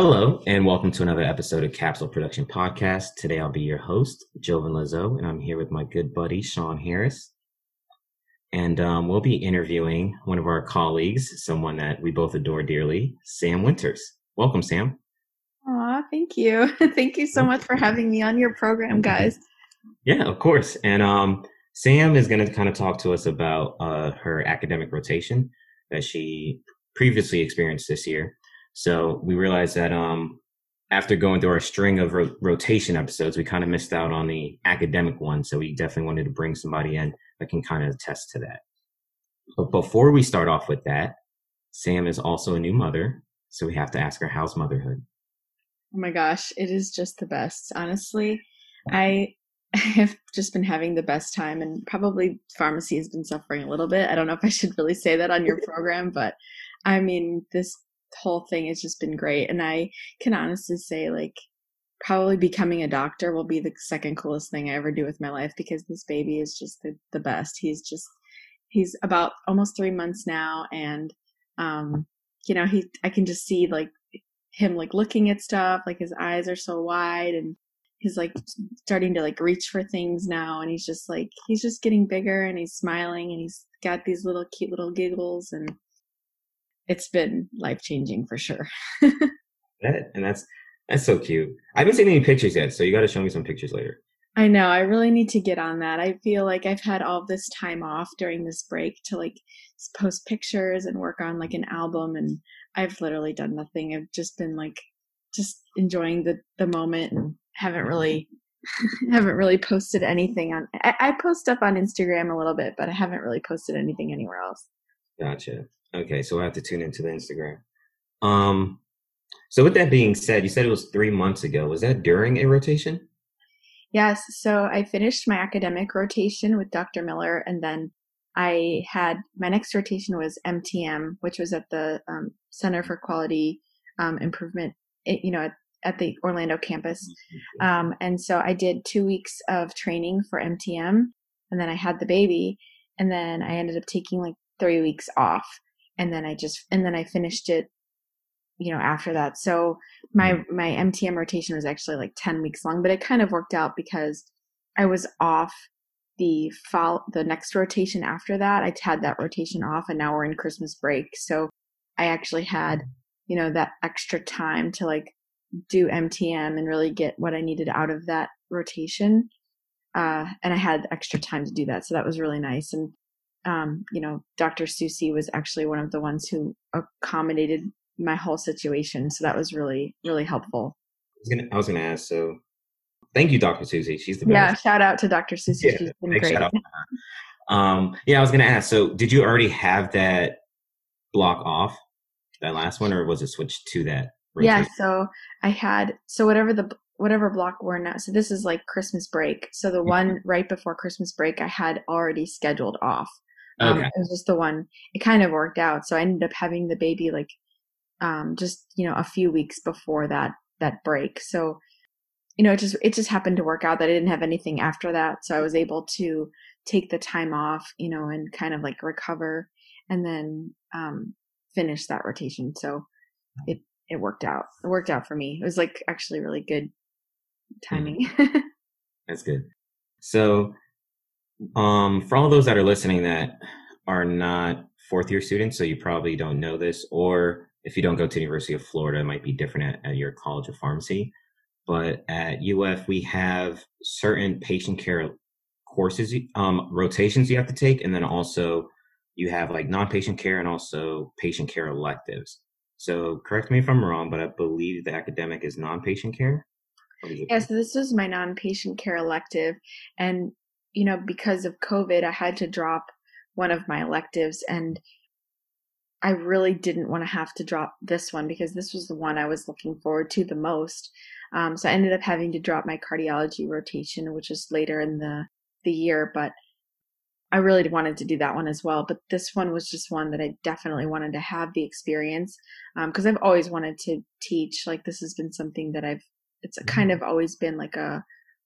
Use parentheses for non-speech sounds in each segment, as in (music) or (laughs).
Hello, and welcome to another episode of Capsule Production Podcast. Today I'll be your host, Jovan Lazo, and I'm here with my good buddy, Sean Harris. And um, we'll be interviewing one of our colleagues, someone that we both adore dearly, Sam Winters. Welcome, Sam. Aw, thank you. (laughs) thank you so much for having me on your program, guys. Yeah, of course. And um, Sam is going to kind of talk to us about uh, her academic rotation that she previously experienced this year. So we realized that um, after going through our string of ro- rotation episodes, we kind of missed out on the academic one. So we definitely wanted to bring somebody in that can kind of attest to that. But before we start off with that, Sam is also a new mother. So we have to ask her, how's motherhood? Oh my gosh, it is just the best. Honestly, I (laughs) have just been having the best time, and probably pharmacy has been suffering a little bit. I don't know if I should really say that on your (laughs) program, but I mean, this whole thing has just been great. And I can honestly say, like, probably becoming a doctor will be the second coolest thing I ever do with my life because this baby is just the, the best. He's just, he's about almost three months now. And, um, you know, he, I can just see like him like looking at stuff, like his eyes are so wide and he's like starting to like reach for things now. And he's just like, he's just getting bigger and he's smiling and he's got these little cute little giggles and it's been life changing for sure. (laughs) and that's that's so cute. I haven't seen any pictures yet, so you got to show me some pictures later. I know. I really need to get on that. I feel like I've had all this time off during this break to like post pictures and work on like an album, and I've literally done nothing. I've just been like just enjoying the the moment and haven't really (laughs) haven't really posted anything on. I, I post stuff on Instagram a little bit, but I haven't really posted anything anywhere else. Gotcha. Okay, so I have to tune into the Instagram. Um, so with that being said, you said it was three months ago. Was that during a rotation? Yes. So I finished my academic rotation with Dr. Miller, and then I had my next rotation was MTM, which was at the um, Center for Quality um, Improvement. It, you know, at, at, the Orlando campus, mm-hmm. um, and so I did two weeks of training for MTM, and then I had the baby, and then I ended up taking like three weeks off and then I just and then I finished it you know after that. So my mm-hmm. my mtm rotation was actually like 10 weeks long but it kind of worked out because i was off the fall the next rotation after that. I had that rotation off and now we're in christmas break. So i actually had you know that extra time to like do mtm and really get what i needed out of that rotation. Uh, and i had extra time to do that so that was really nice. And um, you know, Dr. Susie was actually one of the ones who accommodated my whole situation. So that was really, really helpful. I was gonna, I was gonna ask. So, thank you, Dr. Susie. She's the best. Yeah, shout out to Dr. Susie. Yeah, She's been great. Um, yeah, I was gonna ask. So, did you already have that block off, that last one, or was it switched to that? Rotation? Yeah. So I had so whatever the whatever block we're now. So this is like Christmas break. So the mm-hmm. one right before Christmas break, I had already scheduled off. Um, okay. It was just the one. It kind of worked out. So I ended up having the baby like um, just you know a few weeks before that that break. So you know it just it just happened to work out that I didn't have anything after that. So I was able to take the time off, you know, and kind of like recover and then um, finish that rotation. So it it worked out. It worked out for me. It was like actually really good timing. Mm. (laughs) That's good. So um, for all those that are listening that are not fourth year students, so you probably don't know this, or if you don't go to University of Florida, it might be different at, at your College of Pharmacy. But at UF, we have certain patient care courses, um, rotations you have to take, and then also you have like non-patient care and also patient care electives. So correct me if I'm wrong, but I believe the academic is non-patient care. Yeah, so this is my non-patient care elective, and you know, because of COVID, I had to drop one of my electives and I really didn't want to have to drop this one because this was the one I was looking forward to the most. Um, so I ended up having to drop my cardiology rotation, which is later in the, the year, but I really wanted to do that one as well. But this one was just one that I definitely wanted to have the experience because um, I've always wanted to teach. Like this has been something that I've, it's kind of always been like a,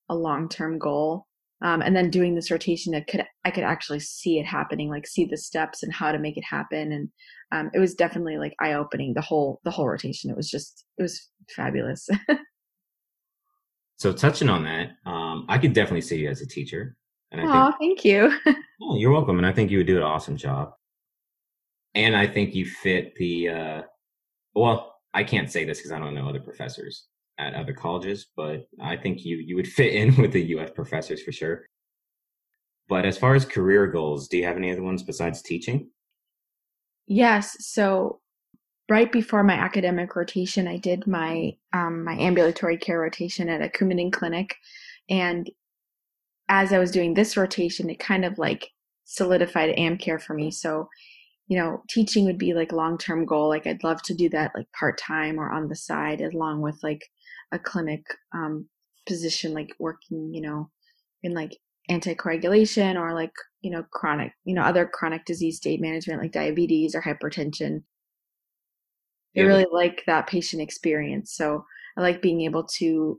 a long term goal Um, and then doing this rotation, I could I could actually see it happening, like see the steps and how to make it happen, and um, it was definitely like eye opening. The whole the whole rotation, it was just it was fabulous. (laughs) so touching on that, um, I could definitely see you as a teacher. And I oh, think, thank you. (laughs) oh, you're welcome, and I think you would do an awesome job. And I think you fit the. Uh, well, I can't say this because I don't know other professors at other colleges, but I think you you would (laughs) fit in with the UF professors for sure. But as far as career goals, do you have any other ones besides teaching? Yes. So right before my academic rotation, I did my um, my ambulatory care rotation at a Coumadin clinic, and as I was doing this rotation, it kind of like solidified am care for me. So, you know, teaching would be like long term goal. Like I'd love to do that like part time or on the side, along with like a clinic um, position, like working, you know, in like anticoagulation or like you know chronic, you know, other chronic disease state management like diabetes or hypertension. Yeah. I really like that patient experience. So I like being able to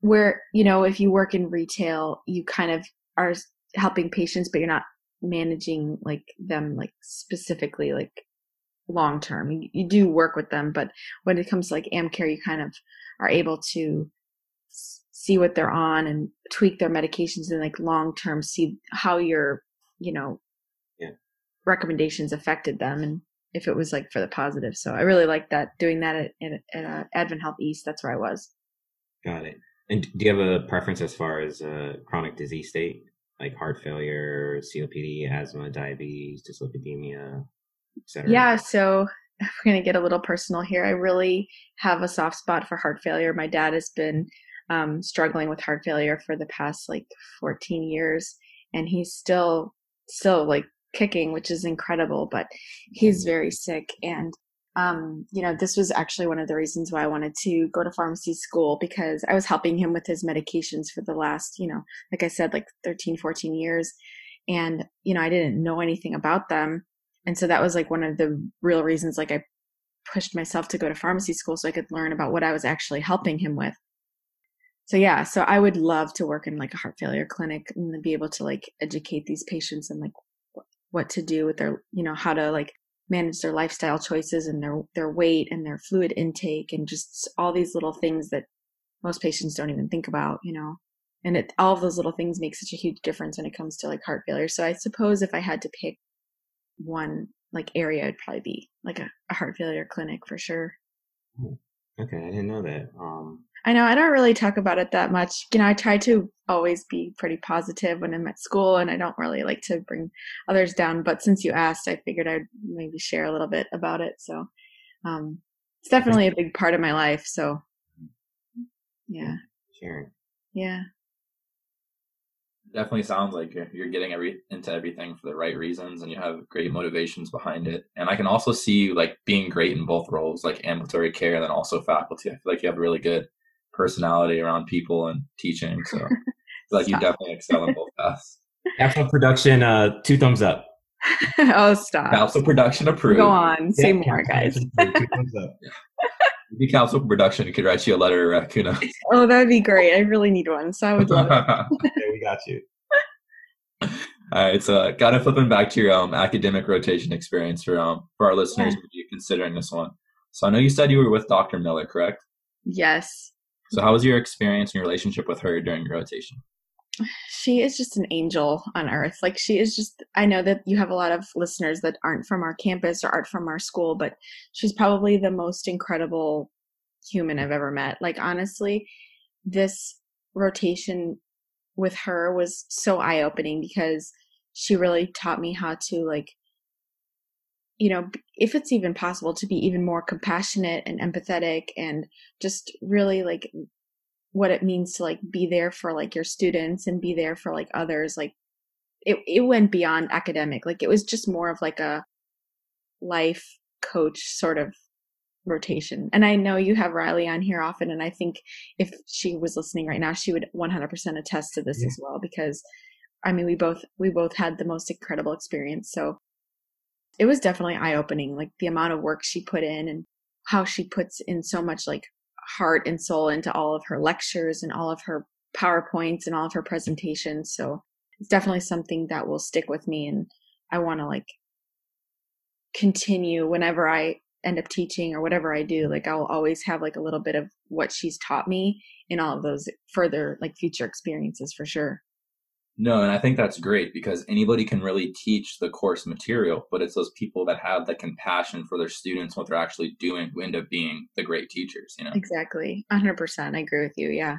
where you know if you work in retail you kind of are helping patients but you're not managing like them like specifically like long term you, you, do work with them but when it comes to like amcare you kind of are able to see what they're on and tweak their medications and like long term see how your you know yeah. recommendations affected them and if it was like for the positive so i really like that doing that at, at, at uh, advent health east that's where i was got it and do you have a preference as far as a chronic disease state, like heart failure, COPD, asthma, diabetes, dyslipidemia, etc.? Yeah, so we're going to get a little personal here. I really have a soft spot for heart failure. My dad has been um, struggling with heart failure for the past like 14 years, and he's still still like kicking, which is incredible. But he's mm-hmm. very sick, and um, you know, this was actually one of the reasons why I wanted to go to pharmacy school because I was helping him with his medications for the last, you know, like I said, like 13, 14 years. And, you know, I didn't know anything about them. And so that was like one of the real reasons, like I pushed myself to go to pharmacy school so I could learn about what I was actually helping him with. So yeah, so I would love to work in like a heart failure clinic and be able to like educate these patients and like what to do with their, you know, how to like manage their lifestyle choices and their their weight and their fluid intake and just all these little things that most patients don't even think about you know and it all of those little things make such a huge difference when it comes to like heart failure so i suppose if i had to pick one like area it'd probably be like a, a heart failure clinic for sure hmm. okay i didn't know that um I know I don't really talk about it that much. You know, I try to always be pretty positive when I'm at school and I don't really like to bring others down. But since you asked, I figured I'd maybe share a little bit about it. So um, it's definitely a big part of my life. So yeah. Sharing. Yeah. Definitely sounds like you're getting every into everything for the right reasons and you have great motivations behind it. And I can also see you like being great in both roles, like ambulatory care and then also faculty. I feel like you have a really good personality around people and teaching. So (laughs) like you definitely excel in both paths. (laughs) Capsule production, uh, two thumbs up. (laughs) oh, stop. Capsule production approved. Go on. Say yeah, more, guys. Two thumbs up. Capsule production could write you a letter, uh, Kuna. (laughs) Oh, that would be great. I really need one, so I would love it. (laughs) okay, we got you. All right, so uh, kind of flipping back to your um, academic rotation experience for um for our listeners yeah. considering this one. So I know you said you were with Dr. Miller, correct? Yes. So, how was your experience and your relationship with her during your rotation? She is just an angel on earth. Like, she is just, I know that you have a lot of listeners that aren't from our campus or aren't from our school, but she's probably the most incredible human I've ever met. Like, honestly, this rotation with her was so eye opening because she really taught me how to, like, you know, if it's even possible to be even more compassionate and empathetic and just really like what it means to like be there for like your students and be there for like others like it it went beyond academic like it was just more of like a life coach sort of rotation and i know you have riley on here often and i think if she was listening right now she would 100% attest to this yeah. as well because i mean we both we both had the most incredible experience so it was definitely eye opening, like the amount of work she put in and how she puts in so much like heart and soul into all of her lectures and all of her PowerPoints and all of her presentations. So it's definitely something that will stick with me. And I want to like continue whenever I end up teaching or whatever I do. Like I'll always have like a little bit of what she's taught me in all of those further like future experiences for sure. No, and I think that's great because anybody can really teach the course material, but it's those people that have the compassion for their students, what they're actually doing, who end up being the great teachers, you know? Exactly. 100%. I agree with you. Yeah.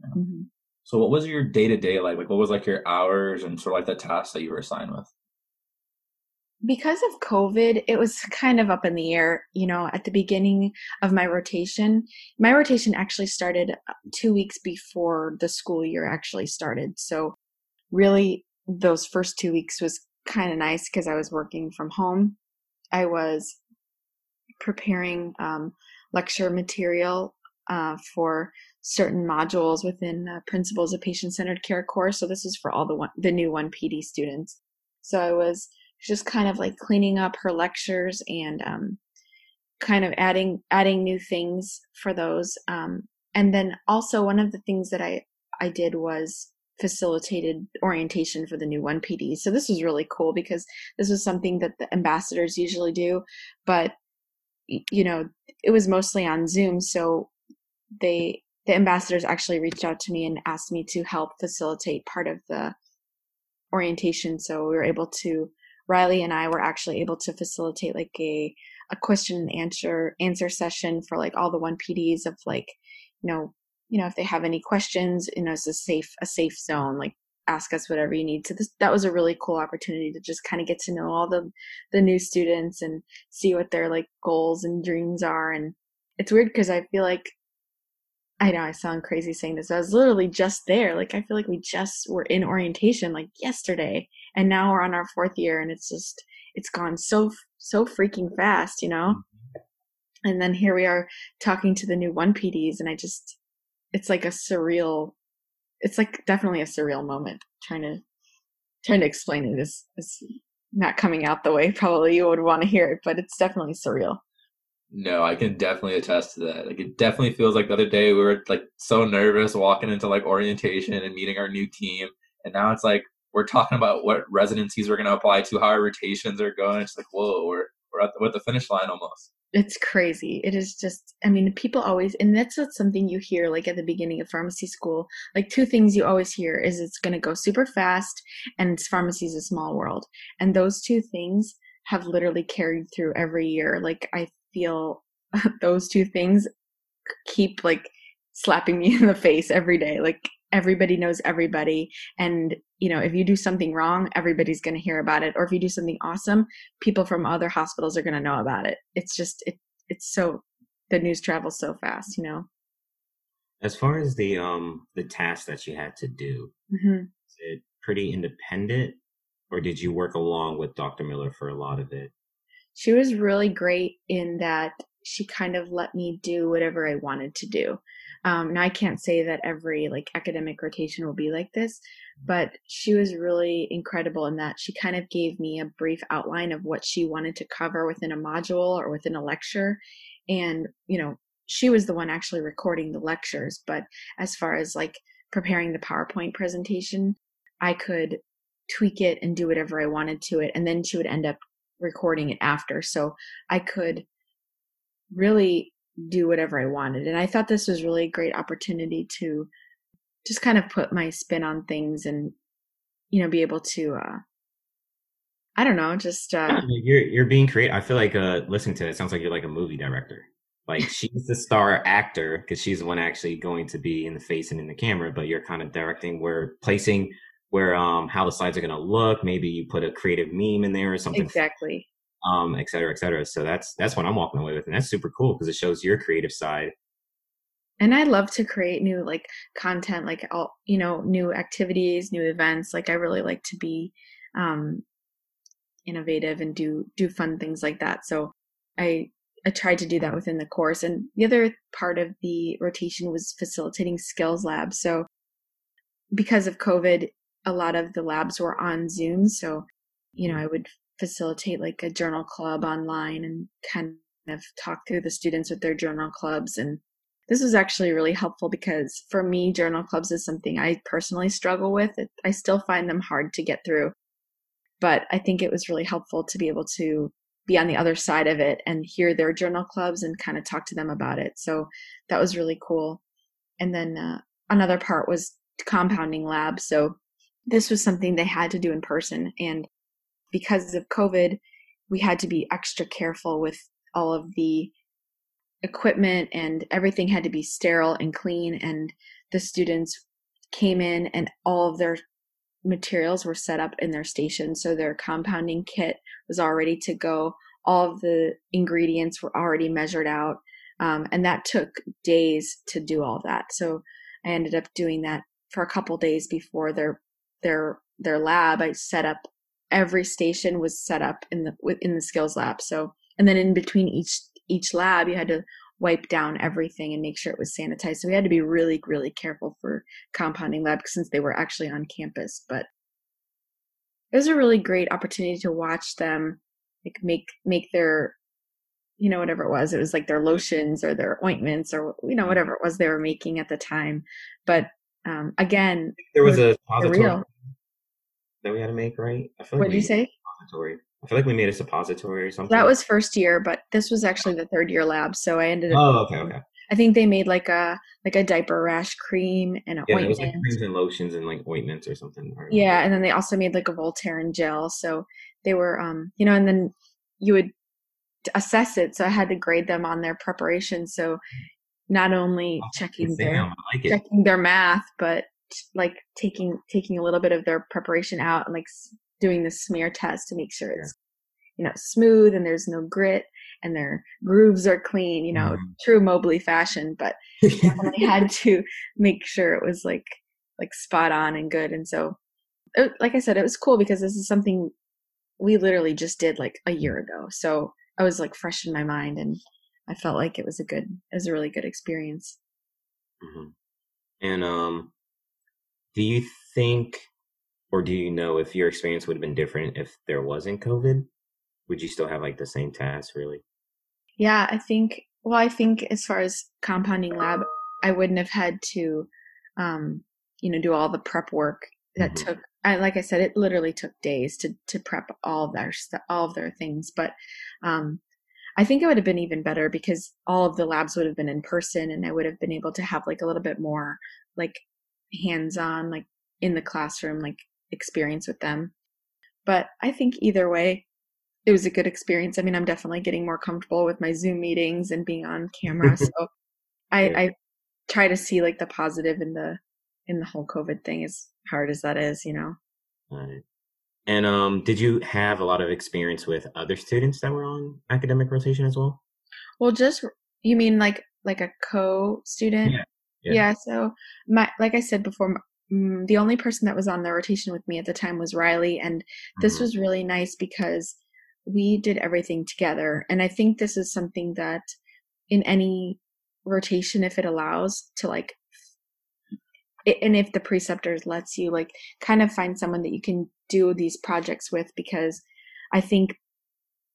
yeah. Mm-hmm. So, what was your day to day like? Like, what was like your hours and sort of like the tasks that you were assigned with? Because of COVID, it was kind of up in the air. You know, at the beginning of my rotation, my rotation actually started uh, two weeks before the school year actually started. So, really, those first two weeks was kind of nice because I was working from home. I was preparing um, lecture material uh, for certain modules within uh, Principles of Patient Centered Care course. So, this is for all the one, the new 1PD students. So, I was just kind of like cleaning up her lectures and um, kind of adding adding new things for those. Um, and then also one of the things that I I did was facilitated orientation for the new 1PD. So this was really cool because this was something that the ambassadors usually do, but you know, it was mostly on Zoom, so they the ambassadors actually reached out to me and asked me to help facilitate part of the orientation so we were able to Riley and I were actually able to facilitate like a a question and answer answer session for like all the one PDs of like, you know, you know, if they have any questions, you know, it's a safe a safe zone, like ask us whatever you need. So this that was a really cool opportunity to just kind of get to know all the the new students and see what their like goals and dreams are. And it's weird because I feel like I know I sound crazy saying this. I was literally just there. Like I feel like we just were in orientation like yesterday and now we're on our fourth year and it's just it's gone so so freaking fast, you know? Mm-hmm. And then here we are talking to the new 1PDs and I just it's like a surreal it's like definitely a surreal moment trying to trying to explain it. it is is not coming out the way (laughs) probably you would want to hear it, but it's definitely surreal. No, I can definitely attest to that. Like it definitely feels like the other day we were like so nervous walking into like orientation and meeting our new team. And now it's like we're talking about what residencies we're gonna apply to, how our rotations are going. It's like, whoa, we're we're at the, the finish line almost. It's crazy. It is just, I mean, people always, and that's not something you hear like at the beginning of pharmacy school. Like, two things you always hear is it's going to go super fast and pharmacy is a small world. And those two things have literally carried through every year. Like, I feel (laughs) those two things keep like slapping me (laughs) in the face every day. Like everybody knows everybody. And, you know, if you do something wrong, everybody's going to hear about it. Or if you do something awesome, people from other hospitals are going to know about it. It's just, it, it's so, the news travels so fast, you know? As far as the, um, the tasks that you had to do, mm-hmm. is it pretty independent or did you work along with Dr. Miller for a lot of it? She was really great in that she kind of let me do whatever I wanted to do. Um, now I can't say that every like academic rotation will be like this, but she was really incredible in that she kind of gave me a brief outline of what she wanted to cover within a module or within a lecture. And, you know, she was the one actually recording the lectures, but as far as like preparing the PowerPoint presentation, I could tweak it and do whatever I wanted to it. And then she would end up recording it after. So I could really do whatever I wanted. And I thought this was really a great opportunity to just kind of put my spin on things and, you know, be able to, uh, I don't know, just, uh, you're, you're being creative. I feel like, uh, listening to it, it sounds like you're like a movie director. Like (laughs) she's the star actor because she's the one actually going to be in the face and in the camera, but you're kind of directing where placing where um how the slides are going to look maybe you put a creative meme in there or something. Exactly. Um et cetera et cetera. So that's that's what i'm walking away with and that's super cool because it shows your creative side. And i love to create new like content like all you know new activities new events. Like i really like to be um innovative and do do fun things like that. So i I tried to do that within the course. And the other part of the rotation was facilitating skills labs. So because of COVID, a lot of the labs were on Zoom. So, you know, I would facilitate like a journal club online and kind of talk through the students with their journal clubs and this was actually really helpful because for me, journal clubs is something I personally struggle with. I still find them hard to get through, but I think it was really helpful to be able to be on the other side of it and hear their journal clubs and kind of talk to them about it. So that was really cool. And then uh, another part was compounding lab. So this was something they had to do in person. And because of COVID, we had to be extra careful with all of the equipment and everything had to be sterile and clean. And the students came in and all of their materials were set up in their station. So their compounding kit was all ready to go. All of the ingredients were already measured out. Um, and that took days to do all that. So I ended up doing that for a couple days before their their their lab. I set up every station was set up in the in the skills lab. So and then in between each each lab, you had to wipe down everything and make sure it was sanitized. So we had to be really really careful for compounding lab since they were actually on campus. But it was a really great opportunity to watch them like make make their you know whatever it was it was like their lotions or their ointments or you know whatever it was they were making at the time but um again there was a suppository that we had to make right I feel like what did you say suppository I feel like we made a suppository or something. That was first year, but this was actually the third year lab. So I ended up. Oh, okay, okay. I think they made like a like a diaper rash cream and an yeah, ointment. it was like creams and lotions and like ointments or something. Yeah, and then they also made like a Voltaren gel. So they were, um, you know, and then you would assess it. So I had to grade them on their preparation. So not only oh, checking their like checking their math, but like taking taking a little bit of their preparation out and like doing the smear test to make sure it's you know smooth and there's no grit and their grooves are clean. You know, mm. true Mobley fashion, but (laughs) definitely had to make sure it was like like spot on and good. And so, it, like I said, it was cool because this is something we literally just did like a year ago. So I was like fresh in my mind and I felt like it was a good, it was a really good experience. Mm-hmm. And, um, do you think, or do you know if your experience would have been different if there wasn't COVID? Would you still have like the same tasks really? Yeah, I think, well, I think as far as compounding lab, I wouldn't have had to, um, you know, do all the prep work that mm-hmm. took I, like I said, it literally took days to to prep all of their all of their things. But um, I think it would have been even better because all of the labs would have been in person, and I would have been able to have like a little bit more like hands on, like in the classroom, like experience with them. But I think either way, it was a good experience. I mean, I'm definitely getting more comfortable with my Zoom meetings and being on camera. (laughs) So I, I try to see like the positive in the in the whole COVID thing, as hard as that is, you know. Right. And um, did you have a lot of experience with other students that were on academic rotation as well? Well, just you mean like like a co-student? Yeah. Yeah. yeah so my like I said before, mm, the only person that was on the rotation with me at the time was Riley, and this mm-hmm. was really nice because we did everything together. And I think this is something that in any rotation, if it allows to like and if the preceptors lets you like kind of find someone that you can do these projects with because i think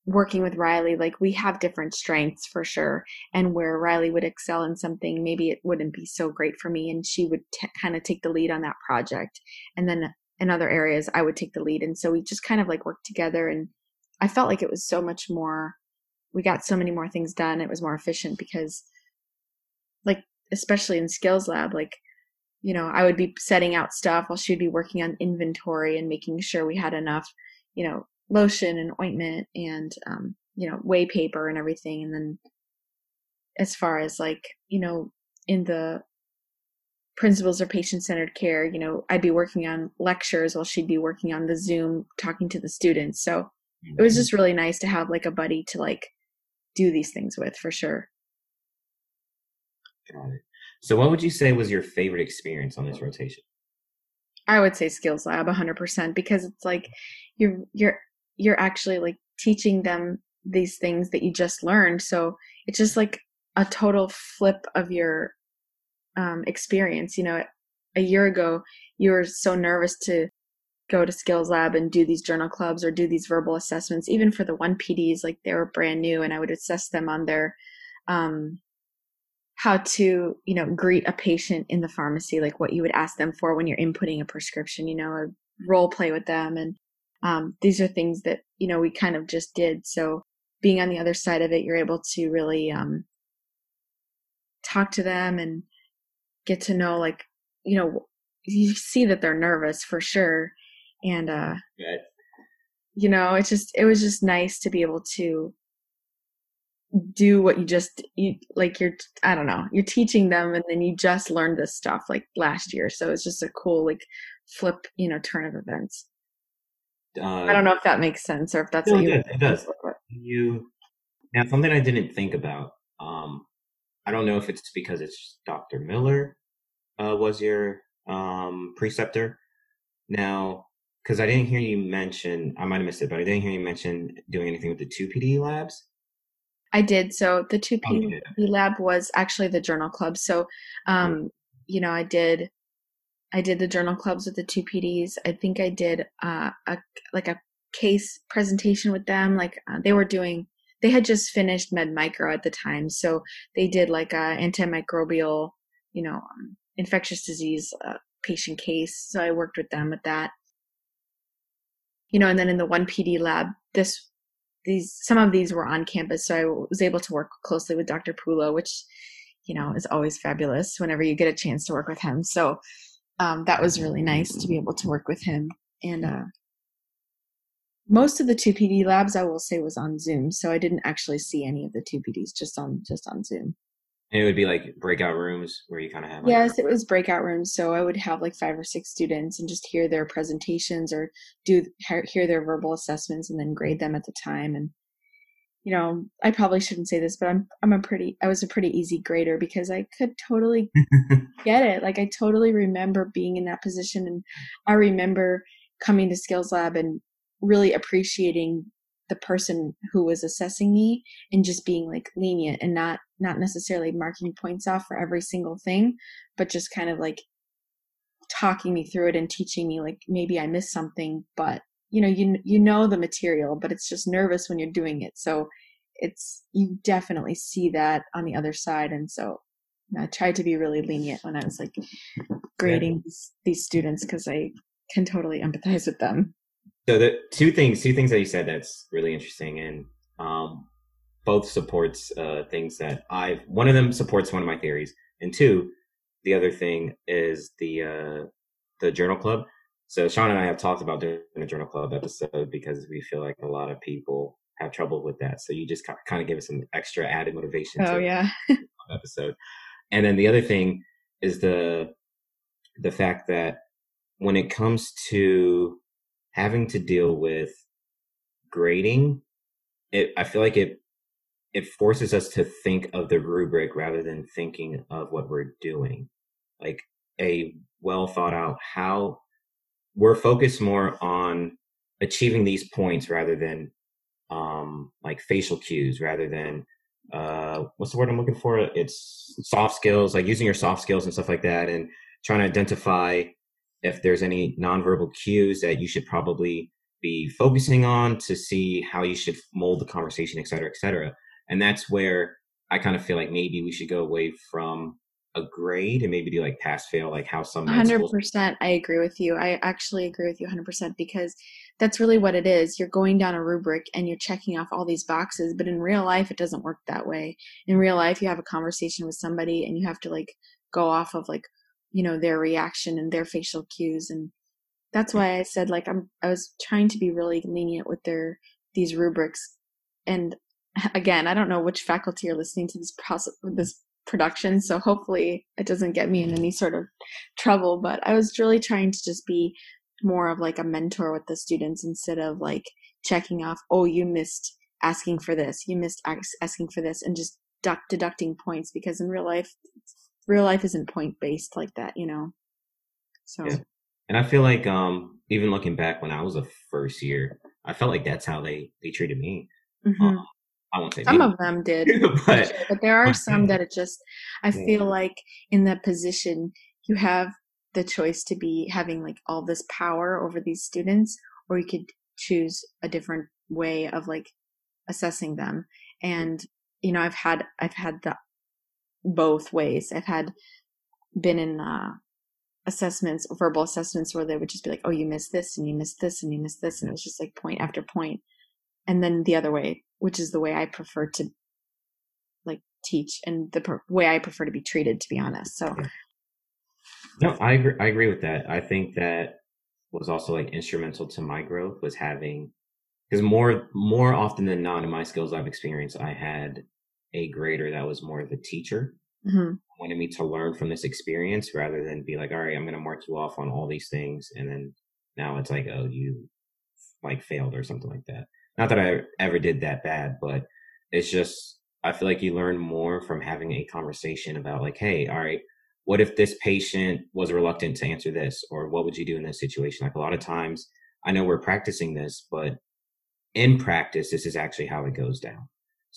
working with riley like we have different strengths for sure and where riley would excel in something maybe it wouldn't be so great for me and she would t- kind of take the lead on that project. And then in other areas i would take the lead and so we just kind of like worked together and i felt like it was so much more we got so many more things done it was more efficient because like especially in skills lab like you know, I would be setting out stuff while she'd be working on inventory and making sure we had enough, you know, lotion and ointment and, um, you know, weigh paper and everything. And then as far as like, you know, in the principles of patient centered care, you know, I'd be working on lectures while she'd be working on the Zoom talking to the students. So it was mm-hmm. just really nice to have like a buddy to like do these things with for sure. Got it. So, what would you say was your favorite experience on this rotation? I would say skills lab 100% because it's like you're you're you're actually like teaching them these things that you just learned. So, it's just like a total flip of your um, experience. You know, a year ago, you were so nervous to go to skills lab and do these journal clubs or do these verbal assessments even for the one pds like they were brand new and i would assess them on their um, how to you know greet a patient in the pharmacy like what you would ask them for when you're inputting a prescription you know a role play with them and um, these are things that you know we kind of just did. So being on the other side of it you're able to really um, talk to them and get to know like you know you see that they're nervous for sure and uh you know it's just it was just nice to be able to do what you just you like you're i don't know you're teaching them and then you just learned this stuff like last year so it's just a cool like flip you know turn of events Uh, i don't know if that makes sense or if that's no, what it you does, it does. you now something I didn't think about. Um, I don't know if it's because it's Dr. Miller uh, was your um, preceptor. Now, because I didn't hear you mention, I might have missed it, but I didn't hear you mention doing anything with the two PD labs. I did. So the two Oh, you P did. lab was actually the journal club. So, um, you know, I did, I did the journal clubs with the two PDs. I think I did uh, a like a case presentation with them. Like uh, they were doing, they had just finished med micro at the time, so they did like a antimicrobial, you know, um, infectious disease uh, patient case. So I worked with them with that. You know, and then in the one PD lab, this these some of these were on campus, so I was able to work closely with Dr. Pulo, which you know is always fabulous whenever you get a chance to work with him. So um, that was really nice to be able to work with him. And uh, most of the two PD labs, I will say, was on Zoom, so I didn't actually see any of the two PDs just on just on Zoom. And it would be like breakout rooms where you kind of have. Like, Yes, it was breakout rooms, so I would have like five or six students and just hear their presentations or do hear hear their verbal assessments and then grade them at the time. And you know, I probably shouldn't say this, but I'm I'm a pretty I was a pretty easy grader because I could totally (laughs) get it. Like I totally remember being in that position, and I remember coming to Skills Lab and really appreciating the person who was assessing me and just being like lenient and not not necessarily marking points off for every single thing but just kind of like talking me through it and teaching me like maybe i missed something but you know you you know the material but it's just nervous when you're doing it. So it's you definitely see that on the other side. And so i tried to be really lenient when i was like grading these, these students because i can totally empathize with them So the two things, two things that you said that's really interesting, and um, both supports uh, things that I've. One of them supports one of my theories, and two, the other thing is the uh, the journal club. So Sean and I have talked about doing a journal club episode because we feel like a lot of people have trouble with that. So you just kind of give us some extra added motivation. oh yeah (laughs) episode. And then the other thing is the the fact that when it comes to having to deal with grading, it I feel like it it forces us to think of the rubric rather than thinking of what we're doing. Like a well thought out how we're focused more on achieving these points rather than um like facial cues rather than uh what's the word i'm looking for it's soft skills like using your soft skills and stuff like that and trying to identify if there's any nonverbal cues that you should probably be focusing on to see how you should mold the conversation et cetera et cetera. And that's where i kind of feel like maybe we should go away from a grade and maybe do like pass fail like how some 100% i agree with you. I actually agree with you 100% because that's really what it is. You're going down a rubric and you're checking off all these boxes but in real life it doesn't work that way. In real life you have a conversation with somebody and you have to like go off of like you know their reaction and their facial cues and that's why i said like i'm i was trying to be really lenient with their these rubrics and (laughs) again i don't know which faculty are listening to this process this production so hopefully it doesn't get me in mm-hmm. any sort of trouble but i was really trying to just be more of like a mentor with the students instead of like checking off oh you missed asking for this you missed asking for this and just duck deducting points because in real life real life isn't point based like that you know so Yeah. and i feel like um even looking back when i was a first year i felt like that's how they they treated me mhm. um, i won't say some me, of them (laughs) did but but there are some (laughs) that it just i Yeah. feel like in that position you have the choice to be having like all this power over these students or you could choose a different way of like assessing them and you know i've had i've had the both ways. I've had been in uh, assessments, verbal assessments, where they would just be like, "Oh, you missed this, and you missed this, and you missed this," and it was just like point after point. And then the other way, which is the way I prefer to like teach, and the per- way I prefer to be treated, to be honest. So, no, I agree. I agree with that. I think that was also like instrumental to my growth was having because more more often than not in my skills I've experienced, I had a grader that was more of a teacher mm-hmm. wanted me to learn from this experience rather than be like, all right, I'm going to mark you off on all these things. And then now it's like, oh, you like failed or something like that. Not that I ever did that bad, but it's just, I feel like you learn more from having a conversation about like, hey, all right, what if this patient was reluctant to answer this? Or what would you do in this situation? Like a lot of times, I know we're practicing this, but in practice, this is actually how it goes down.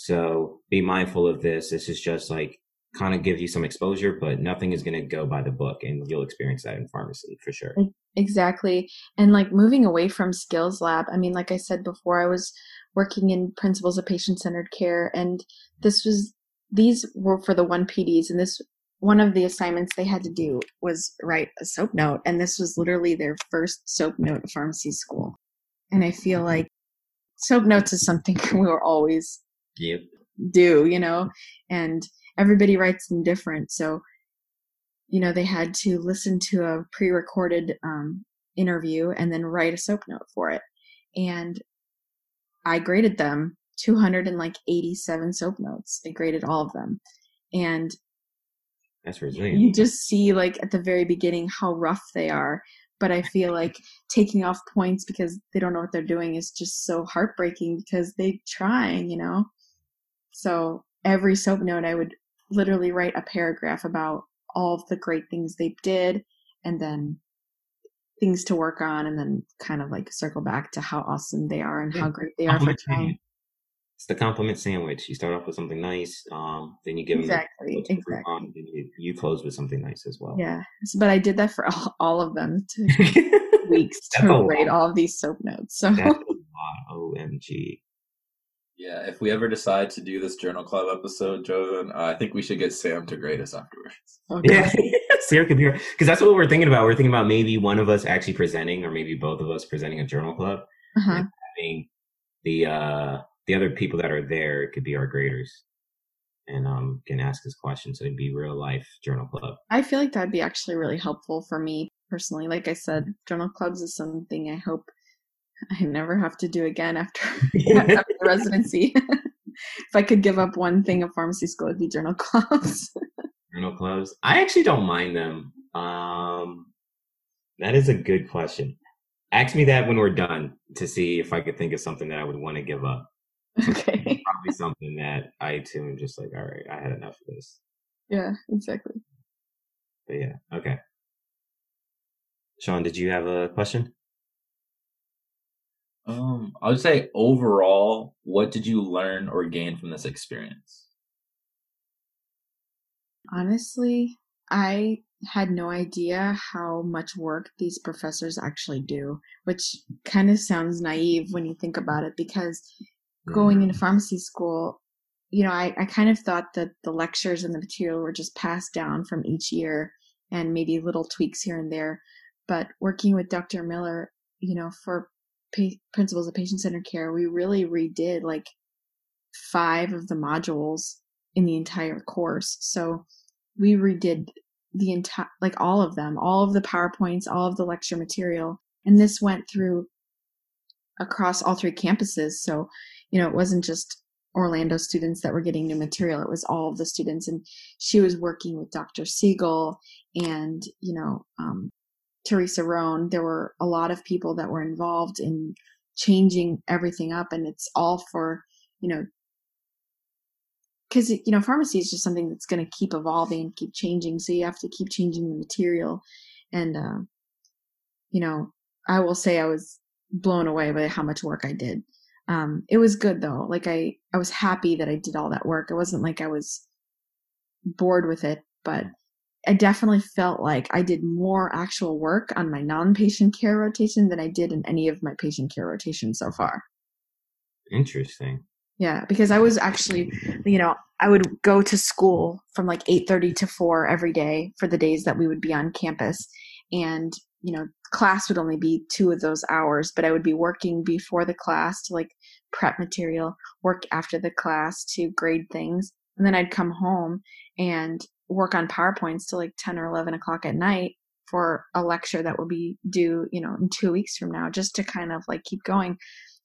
So be mindful of this. This is just like kind of give you some exposure, but nothing is going to go by the book, and you'll experience that in pharmacy for sure. Exactly. And like moving away from skills lab, I mean, like I said before, I was working in principles of patient centered care, and this was, these were for the one PDs, and this, one of the assignments they had to do was write a soap note, and this was literally their first soap note pharmacy school. And I feel mm-hmm. like soap notes is something (laughs) we were always yep. do, you know, and everybody writes them different. So, you know, they had to listen to a pre-recorded um, interview and then write a soap note for it. And I graded them 287 soap notes. I graded all of them. And that's resilient. You just see like at the very beginning how rough they are. But I feel like taking off points because they don't know what they're doing is just so heartbreaking because they are trying, you know? So every soap note I would literally write a paragraph about all of the great things they did and then things to work on and then kind of like circle back to how awesome they are and yeah. how great they are for trying. It's the compliment sandwich. You start off with something nice, um, then you give exactly, them exactly. On, you, you, close with something nice as well. Yeah, but I did that for (laughs) all, all of them to (laughs) weeks to write all of these soap notes. So that's a lot. Omg. Yeah, if we ever decide to do this journal club episode, Jovan, uh, I think we should get Sam to grade us afterwards. Okay. Yeah, (laughs) Sam could be because that's what we're thinking about. We're thinking about maybe one of us actually presenting, or maybe both of us presenting a journal club, uh-huh. and having the uh, the other people that are there could be our graders, and um, can ask us questions. So it'd be real life journal club. I feel like that'd be actually really helpful for me personally. Like I said, journal clubs is something I hope I never have to do again after, (laughs) (laughs) after residency. if I could give up one thing of pharmacy school, it'd be journal clubs. journal clubs. I actually don't mind them. Um, that is a good question. Ask me that when we're done to see if I could think of something that I would want to give up. (laughs) Okay. Probably something that I too am just like, all right, I had enough of this. Yeah, exactly. But yeah, okay. Sean, did you have a question? Um, I would say overall, what did you learn or gain from this experience? Honestly, I had no idea how much work these professors actually do, which kind of sounds naive when you think about it because going into pharmacy school, you know, I, I kind of thought that the lectures and the material were just passed down from each year and maybe little tweaks here and there. But working with Dr. Miller, you know, for pa- principles of patient centered care, we really redid like five of the modules in the entire course. So we redid the entire, like all of them, all of the PowerPoints, all of the lecture material. And this went through across all three campuses. So, you know, it wasn't just Orlando students that were getting new material. It was all of the students. And she was working with Dr. Siegel and, you know, um, Teresa Roan, there were a lot of people that were involved in changing everything up, and it's all for you know because you know pharmacy is just something that's going to keep evolving and keep changing so you have to keep changing the material. And uh, you know i will say i was blown away by how much work i did. Um, it was good though. Like i i was happy that i did all that work. It wasn't like i was bored with it but I definitely felt like I did more actual work on my non patient care rotation than I did in any of my patient care rotations so far. Interesting. Yeah, because I was actually, you know, I would go to school from like 8:30 to 4 every day for the days that we would be on campus and, you know, class would only be 2 of those hours, but I would be working before the class to like prep material, work after the class to grade things, and then I'd come home and work on PowerPoints till like 10 or 11 o'clock at night for a lecture that will be due, you know, in two weeks from now, just to kind of like keep going.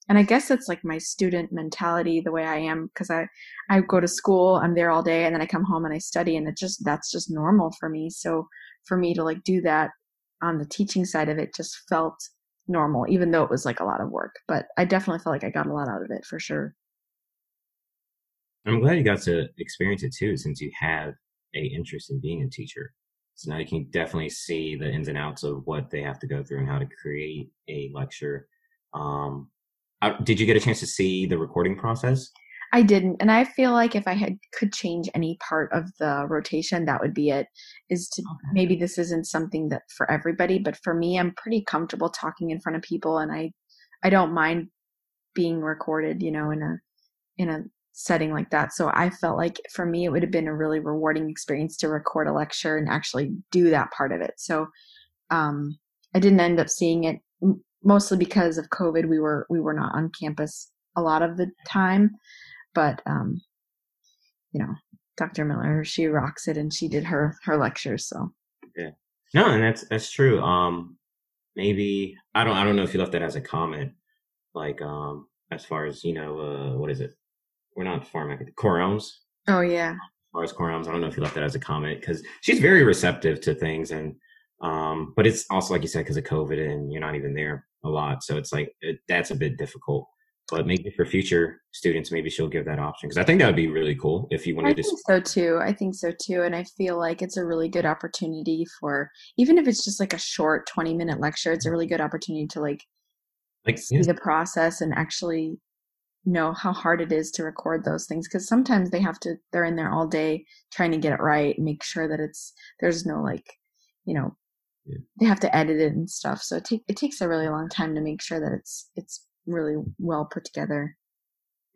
And I guess it's like my student mentality, the way I am, because I, I go to school, I'm there all day, and then I come home and I study, and it just that's just normal for me. So for me to like do that on the teaching side of it just felt normal, even though it was like a lot of work. But I definitely felt like I got a lot out of it for sure. I'm glad you got to experience it too, since you have a interest in being a teacher. So now you can definitely see the ins and outs of what they have to go through and how to create a lecture. Um, did you get a chance to see the recording process? I didn't, and I feel like if I had could change any part of the rotation, that would be it. Is to okay. maybe this isn't something that for everybody, but for me, I'm pretty comfortable talking in front of people, and I I don't mind being recorded, you know, in a in a setting like that. So I felt like for me, it would have been a really rewarding experience to record a lecture and actually do that part of it. So um, I didn't end up seeing it mostly because of COVID. We were we were not on campus a lot of the time, but um, you know, Dr. Miller, she rocks it, and she did her her lectures. So yeah, no, and that's that's true. Um, maybe I don't I don't know if you left that as a comment, like um, as far as you know, uh, what is it? We're not farm Corelms. Oh yeah. As far as Corelms, I don't know if you left that as a comment because she's very receptive to things, and um, but it's also like you said because of COVID and you're not even there a lot, so it's like it, that's a bit difficult. But maybe for future students, maybe she'll give that option because I think that would be really cool if you wanted to I to. think so too. I think so too, and I feel like it's a really good opportunity for even if it's just like a short twenty minute lecture. It's a really good opportunity to like like see yeah. the process and actually know how hard it is to record those things because sometimes they have to they're in there all day trying to get it right make sure that it's there's no like you know yeah. they have to edit it and stuff. So it, take, it takes a really long time to make sure that it's it's really well put together.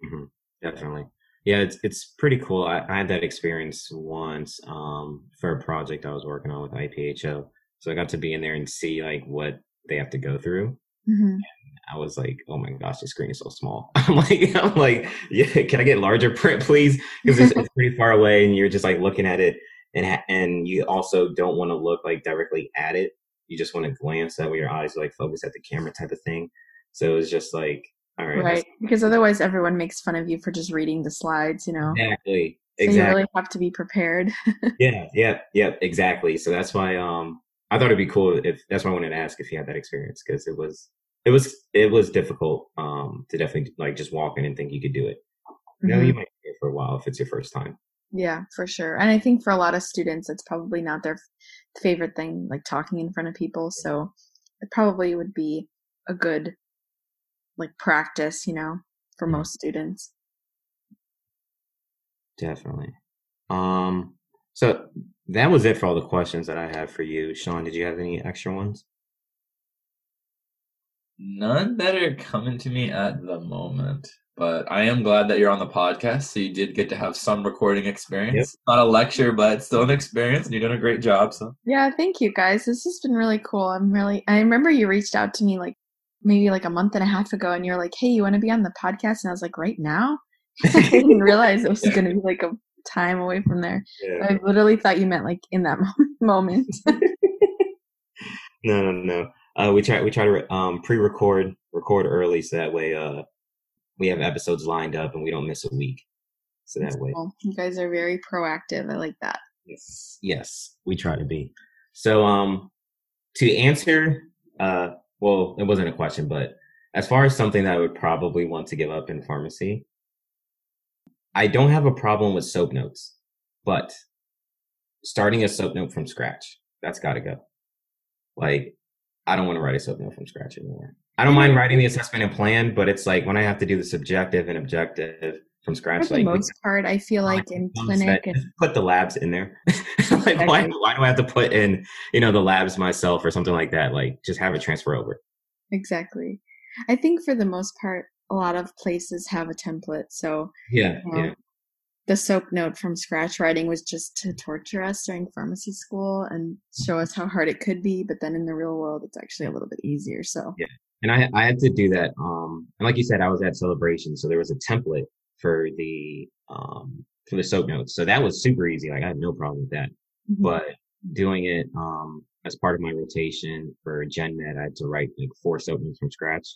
Mm-hmm. definitely. Yeah it's it's pretty cool. I, I, had that experience once um, for a project i was working on with ipho so i got to be in there and see like what they have to go through mm-hmm. I was like, oh my gosh, the screen is so small. (laughs) I'm like, I'm like, yeah, can I get larger print, please? Because it's, it's, pretty far away, and you're just like looking at it, and and you also don't want to look like directly at it. You just want to glance that way your eyes are like focus at the camera, type of thing. So it was just like, all right, right, because otherwise everyone makes fun of you for just reading the slides, you know. Exactly. So exactly. you really have to be prepared. (laughs) yeah, yeah, yeah, exactly. So that's why um I thought it'd be cool if that's why I wanted to ask if you had that experience because it was it was it was difficult um to definitely like just walk in and think you could do it. You know, mm-hmm. you might be here for a while if it's your first time. Yeah, for sure. And I think for a lot of students, it's probably not their favorite thing, like talking in front of people. So it probably would be a good like practice, you know, for most students. Definitely. Um, so that was it for all the questions that I had for you. Sean, did you have any extra ones? None that are coming to me at the moment. But I am glad that you're on the podcast, so you did get to have some recording experience. Yep. Not a lecture, but still an experience, and you're doing a great job. So yeah, thank you guys. This has been really cool. I'm really. I remember you reached out to me like maybe like a month and a half ago, and you're like, "Hey, you want to be on the podcast?" And I was like, "Right now." (laughs) I didn't realize it was yeah. going to be like a time away from there. Yeah. I literally thought you meant like in that (laughs) moment. (laughs) no, no, no uh, we try we try to um, pre-record record early so that way uh, we have episodes lined up and we don't miss a week. So that That's way, cool. you guys are very proactive. I like that. Yes, yes, we try to be. So, um, to answer, uh, well, it wasn't a question, but as far as something that I would probably want to give up in pharmacy, I don't have a problem with soap notes, but starting a soap note from scratch, that's got to go. Like I don't want to write a SOAP from scratch anymore. I don't mind writing the assessment and plan, but it's like when I have to do the subjective and objective from scratch. For the like, most part, I feel like in clinic, and- put the labs in there. (laughs) like, why, why do I have to put in, you know, the labs myself or something like that? Like, just have it transfer over. Exactly. I think for the most part, a lot of places have a template. So Yeah, know, yeah. The soap note from scratch writing was just to torture us during pharmacy school and show us how hard it could be. But then in the real world, it's actually a little bit easier. So Yeah. And I I had to do that. Um, and like you said, I was at celebration, so there was a template for the um for the soap notes. So that was super easy. Like I had no problem with that. mhm. But doing it um as part of my rotation for Gen Med, I had to write like four soap notes from scratch.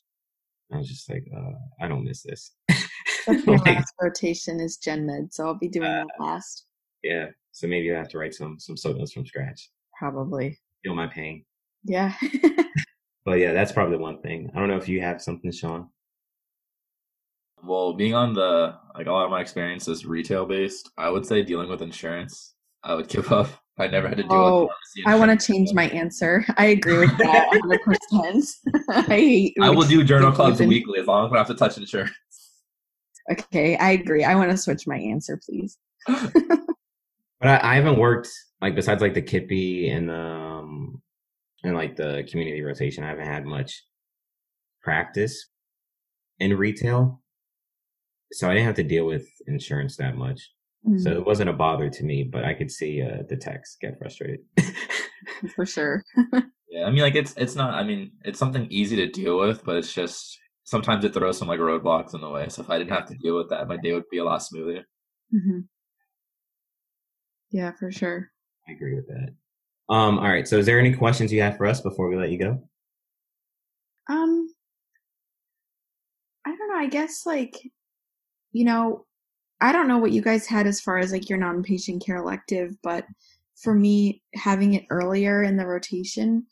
I was just like, uh, I don't miss this. (laughs) (laughs) my Like, last rotation is Gen Med, so I'll be doing Uh, that last yeah. So maybe I have to write some some soap notes from scratch. probably. Feel my pain. Yeah. (laughs) But yeah, that's probably one thing. I don't know if you have something, Sean. Well, being on the like a lot of my experience is retail based. I would say dealing with insurance, I would give up. If I never had to deal Oh, with pharmacy I want to change my answer. I agree with that 100%. (laughs) (laughs) I hate I will do journal clubs even- weekly as long as I don't have to touch insurance. Okay, I agree. I want to switch my answer, please. (laughs) But I, I haven't worked like besides like the Kippy and the um, and like the community rotation. I haven't had much practice in retail, so I didn't have to deal with insurance that much. Mm, So it wasn't a bother to me. But I could see uh, the techs get frustrated. (laughs) for sure. Yeah, I mean, like it's it's not. I mean, it's something easy to deal with, but it's just sometimes it throws some like roadblocks in the way. So if I didn't have to deal with that, my day would be a lot smoother. hmm Yeah, for sure. I agree with that. Um, all right. So is there any questions you have for us before we let you go? Um, I don't know. I guess like, you know, I don't know what you guys had as far as like your non-patient care elective, but for me, having it earlier in the rotation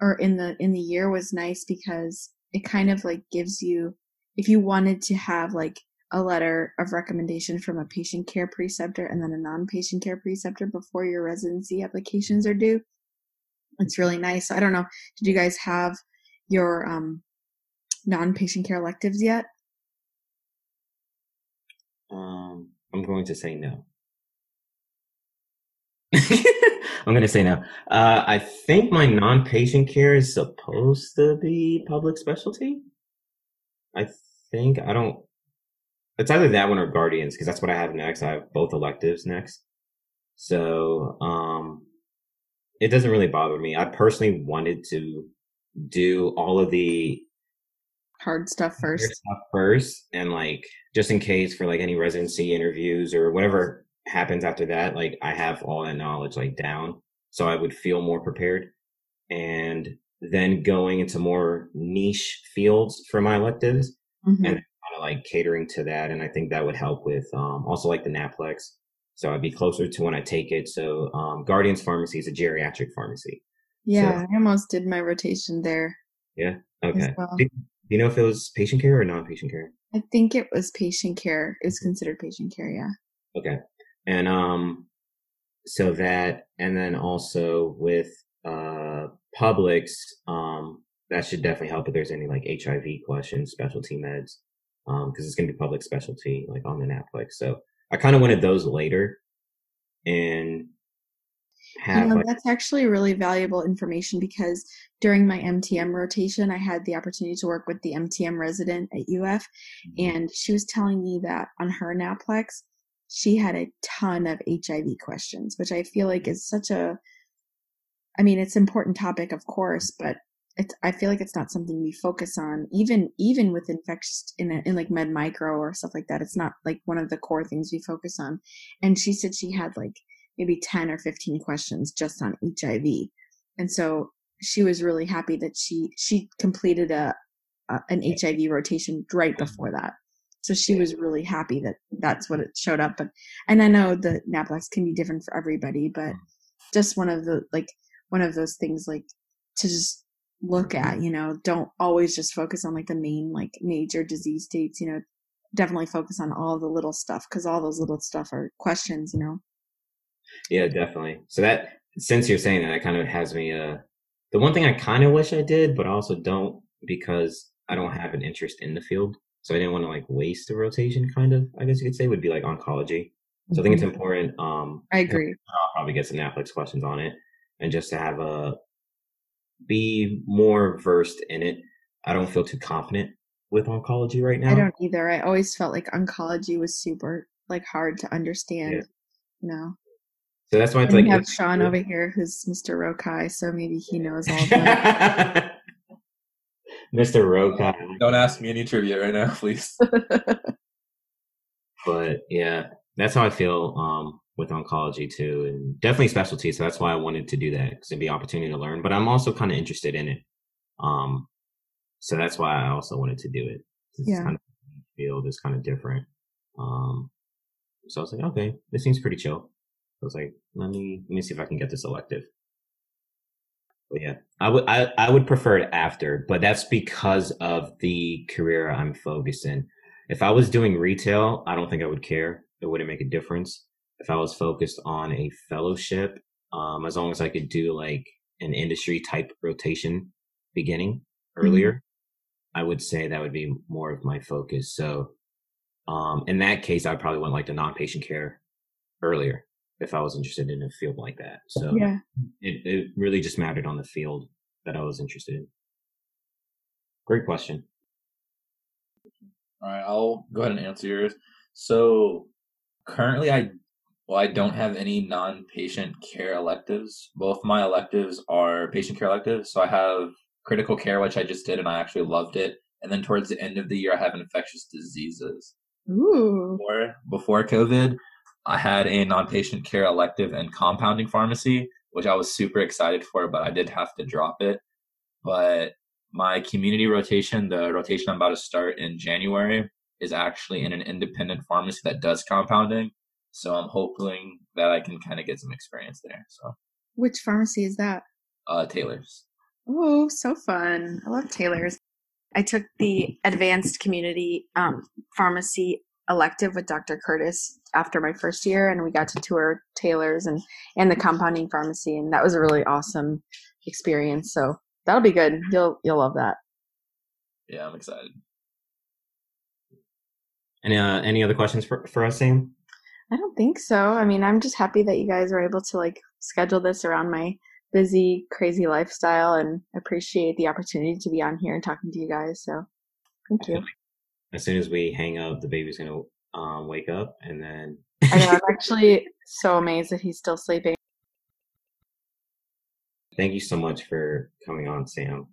or in the in the year was nice because it kind of like gives you, if you wanted to have like a letter of recommendation from a patient care preceptor and then a non-patient care preceptor before your residency applications are due. It's really nice. I don't know. Did you guys have your um non-patient care electives yet? Um, I'm going to say no. (laughs) I'm going to say no. Uh, I think my non-patient care is supposed to be Publix specialty. I think I don't. It's either that one or guardians because that's what I have next. I have both electives next. So, um, it doesn't really bother me. I personally wanted to do all of the Hard stuff first. stuff first and like just in case for like any residency interviews or whatever happens after that like i have all that knowledge like down so i would feel more prepared and then going into more niche fields for my electives Mhm. and kind of like catering to that and i think that would help with um also like the naplex so i'd be closer to when i take it so um guardians pharmacy is a geriatric pharmacy Yeah, I almost did my rotation there Yeah. okay well. You know if it was patient care or non-patient care I think it was patient care. It was considered patient care, yeah. Okay. And um so that and then also with uh Publix, um that should definitely help if there's any like HIV questions, specialty meds. Um, because it's gonna be Publix specialty like on the NAPLEX. So I kinda wanted those later and have you know, that's actually really valuable information because during my MTM rotation, I had the opportunity to work with the MTM resident at UF, mm-hmm. and she was telling me that on her Naplex, she had a ton of HIV questions, which I feel like is such a, I mean, it's an important topic, of course, but it's, I feel like it's not something we focus on, even even with infectious in a, in like med micro or stuff like that. It's not like one of the core things we focus on. And she said she had like maybe 10 or 15 questions just on HIV. And so she was really happy that she she completed a, a an HIV rotation right mm-hmm. before that. So she was really happy that that's what it showed up. But and I know the Naplex can be different for everybody, but mm-hmm. just one of the like one of those things like to just look mm-hmm. at, you know, don't always just focus on like the main like major disease states, you know, definitely focus on all the little stuff because all those little stuff are questions, you know. Yeah, definitely. So that since you're saying that, that kind of has me. Uh, the one thing I kind of wish I did, but I also don't because I don't have an interest in the field. So I didn't want to like waste the rotation. Kind of, I guess you could say, would be like oncology. So I think it's important. Um, I agree. I'll probably get some NAPLEX questions on it, and just to have a be more versed in it. I don't feel too confident with oncology right now. I don't either. I always felt like oncology was super like hard to understand. Yeah. You know. So that's why it's And like we have Sean over here who's Mr. Rokai, so maybe he knows all that. (laughs) Mr. Rokai. Don't ask me any trivia right now, (laughs) please. (laughs) But yeah, that's how I feel um, with oncology too, and definitely specialty. So that's why I wanted to do that because it'd be an opportunity to learn. But I'm also kind of interested in it. Um, so that's why I also wanted to do it. It's Yeah. kind of field is kind of different. Um, so I was like, okay, this seems pretty chill. I was like, let me let me see if I can get this elective. But yeah, I would I, I would prefer it after, but that's because of the career I'm focused in. If I was doing retail, I don't think I would care. It wouldn't make a difference. If I was focused on a fellowship, um, as long as I could do like an industry type rotation beginning earlier, I would say that would be more of my focus. So, um, in that case, I probably want like the non-patient care earlier if I was interested in a field like that. So yeah. it, it really just mattered on the field that I was interested in. Great question. All right, I'll go ahead and answer yours. So currently, I well, I don't have any non-patient care electives. Both my electives are patient care electives. So I have critical care, which I just did, and I actually loved it. And then towards the end of the year, I have infectious diseases. Ooh. Before before COVID, I had a non-patient care elective in compounding pharmacy, which I was super excited for, but I did have to drop it. But my community rotation, the rotation I'm about to start in January, is actually in an independent pharmacy that does compounding. So I'm hoping that I can kind of get some experience there. So, Which pharmacy is that? uh, Taylor's. Oh, so fun. I love Taylor's. I took the advanced community um, pharmacy elective with Dr. Curtis after my first year, and we got to tour Taylor's and, and the compounding pharmacy, and that was a really awesome experience. So that'll be good. You'll you'll love that. Yeah, I'm excited. Any uh, any other questions for for us, Sam? I don't think so. I mean, I'm just happy that you guys were able to like schedule this around my busy, crazy lifestyle, and appreciate the opportunity to be on here and talking to you guys. So, thank you. As soon as we hang up, the baby's gonna um, wake up, and then I know. (laughs) I'm actually so amazed that he's still sleeping. thank you so much for coming on, Sam.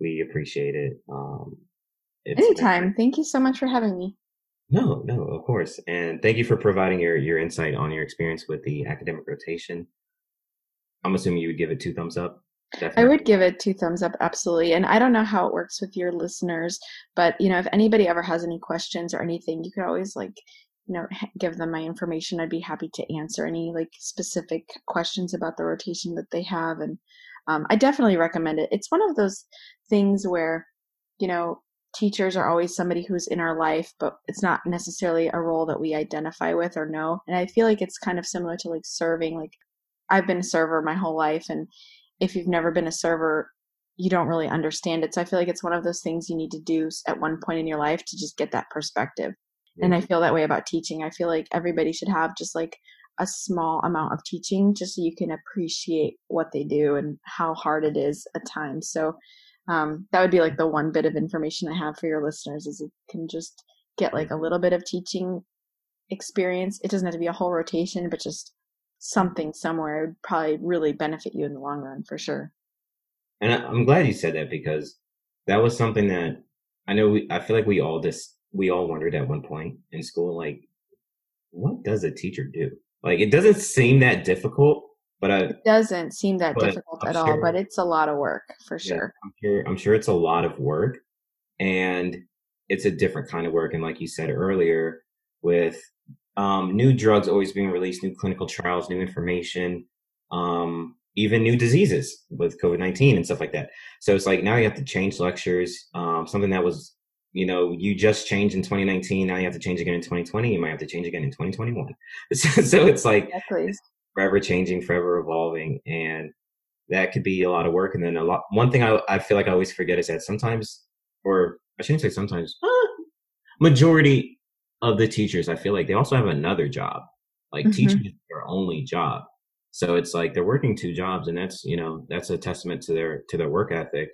We appreciate it. Um, it's been- Anytime. Thank you so much for having me. No, no, of course, and thank you for providing your your insight on your experience with the academic rotation. I'm assuming you would give it two thumbs up. I would give it two thumbs up, absolutely. And I don't know how it works with your listeners, but you know, if anybody ever has any questions or anything, you could always like, you know, give them my information. I'd be happy to answer any like specific questions about the rotation that they have. And um, I definitely recommend it. It's one of those things where, you know, teachers are always somebody who's in our life, but it's not necessarily a role that we identify with or know. And I feel like it's kind of similar to like serving. Like I've been a server my whole life, and if you've never been a server, you don't really understand it. So I feel like it's one of those things you need to do at one point in your life to just get that perspective. And I feel that way about teaching. I feel like everybody should have just like a small amount of teaching just so you can appreciate what they do and how hard it is at times. So um, that would be like the one bit of information I have for your listeners is you can just get like a little bit of teaching experience. It doesn't have to be a whole rotation, but just something somewhere would probably really benefit you in the long run for sure. And I'm glad you said that because that was something that I know. We, I feel like we all just we all wondered at one point in school, like, what does a teacher do? Like, it doesn't seem that difficult, but I, It doesn't seem that difficult I'm at all, but it's a lot of work for Yeah, sure. I'm sure I'm sure it's a lot of work and it's a different kind of work. And like you said earlier, with um, new drugs always being released, new clinical trials, new information, um, even new diseases with COVID nineteen and stuff like that. So it's like now you have to change lectures. Um, something that was you know you just changed in 2019, now you have to change again in 2020. You might have to change again in 2021. (laughs) so it's like Exactly. forever changing, forever evolving, and that could be a lot of work. And then a lot. One thing I I feel like I always forget is that sometimes, or I shouldn't say sometimes, ah, (gasps) majority of the teachers, I feel like they also have another job. Like Mhm. teaching is their only job. So it's like they're working two jobs, and that's you know that's a testament to their to their work ethic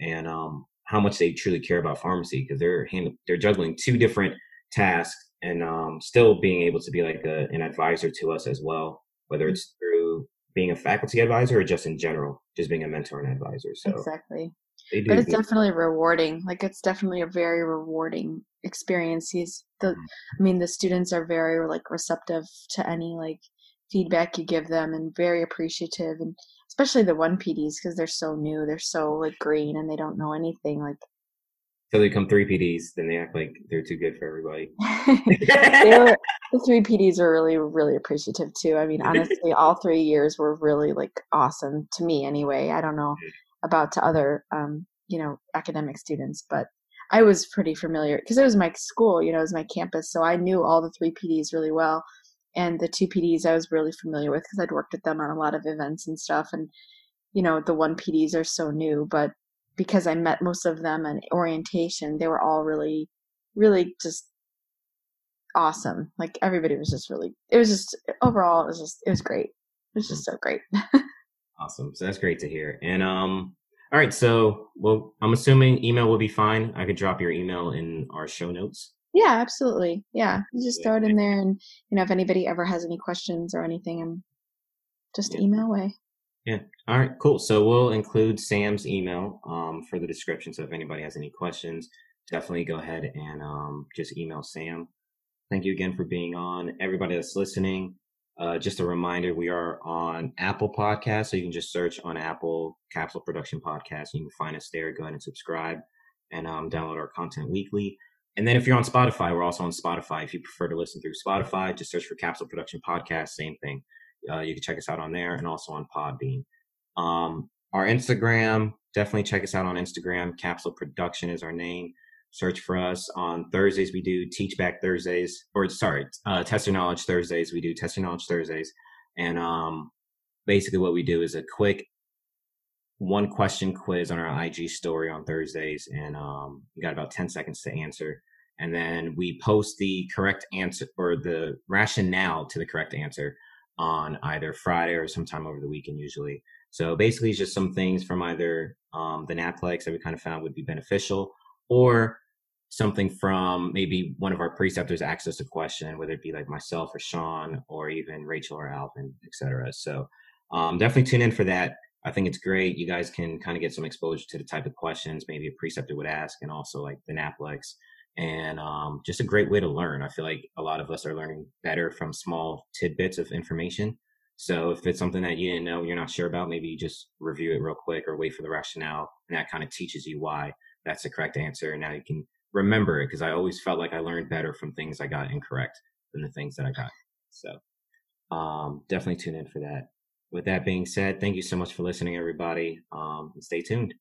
and um how much they truly care about pharmacy because they're hand, they're juggling two different tasks and um, still being able to be like a, an advisor to us as well, whether mm-hmm. it's through being a faculty advisor or just in general, just being a mentor and advisor. So exactly. But it's definitely rewarding. Like it's definitely a very rewarding experience. He's the, mm-hmm. I mean, the students are very like receptive to any like feedback you give them and very appreciative and especially the one PDs because they're so new, they're so like green and they don't know anything. Like, so they come three PDs, then they act like they're too good for everybody. (laughs) were, the three PDs are really, really appreciative too. I mean, (laughs) honestly, all three years were really like awesome to me. Anyway, I don't know about to other, um, you know, academic students, but I was pretty familiar because it was my school, you know, it was my campus, so I knew all the three PDs really well and the two PDs I was really familiar with because I'd worked with them on a lot of events and stuff. And you know, the one PDs are so new, but because I met most of them in orientation, they were all really, really just awesome. Like everybody was just really. It was just overall, it was just it was great. It was just so great. (laughs) awesome. So that's great to hear. And um, all right. So well, I'm assuming email will be fine. I could drop your email in our show notes. Yeah, absolutely. Yeah, you just throw it in there, and you know if anybody ever has any questions or anything, I'm just yeah. email away. Yeah. All right. Cool. So we'll include Sam's email um, for the description. So if anybody has any questions, definitely go ahead and um, just email Sam. Thank you again for being on. Everybody that's listening, uh, just a reminder, we are on Apple Podcasts, so you can just search on Apple Capsule Production Podcast, you can find us there. Go ahead and subscribe and um, download our content weekly. And then if you're on Spotify, we're also on Spotify. If you prefer to listen through Spotify, just search for Capsule Production Podcast. Same thing. Uh, you can check us out on there and also on Podbean. Um, our Instagram, definitely check us out on Instagram. Capsule Production is our name. Search for us on Thursdays. We do Teach Back Thursdays, or sorry, uh, Test Your Knowledge Thursdays. We do Test Your Knowledge Thursdays, and um, basically what we do is a quick one question quiz on our IG story on Thursdays, and um, you got about ten seconds to answer and then we post the correct answer or the rationale to the correct answer on either Friday or sometime over the weekend usually. So basically, it's just some things from either um, the NAPLEX that we kind of found would be beneficial, or something from maybe one of our preceptors asks us a question, whether it be like myself or Sean or even Rachel or Alvin, etc. So um, definitely tune in for that. I think it's great. You guys can kind of get some exposure to the type of questions maybe a preceptor would ask, and also like the NAPLEX and um, just a great way to learn. I feel like a lot of us are learning better from small tidbits of information. So if it's something that you didn't know, you're not sure about, maybe you just review it real quick or wait for the rationale, and that kind of teaches you why that's the correct answer. And now you can remember it because I always felt like I learned better from things I got incorrect than the things that I got. So um, definitely tune in for that. With that being said, thank you so much for listening, everybody. Um, stay tuned.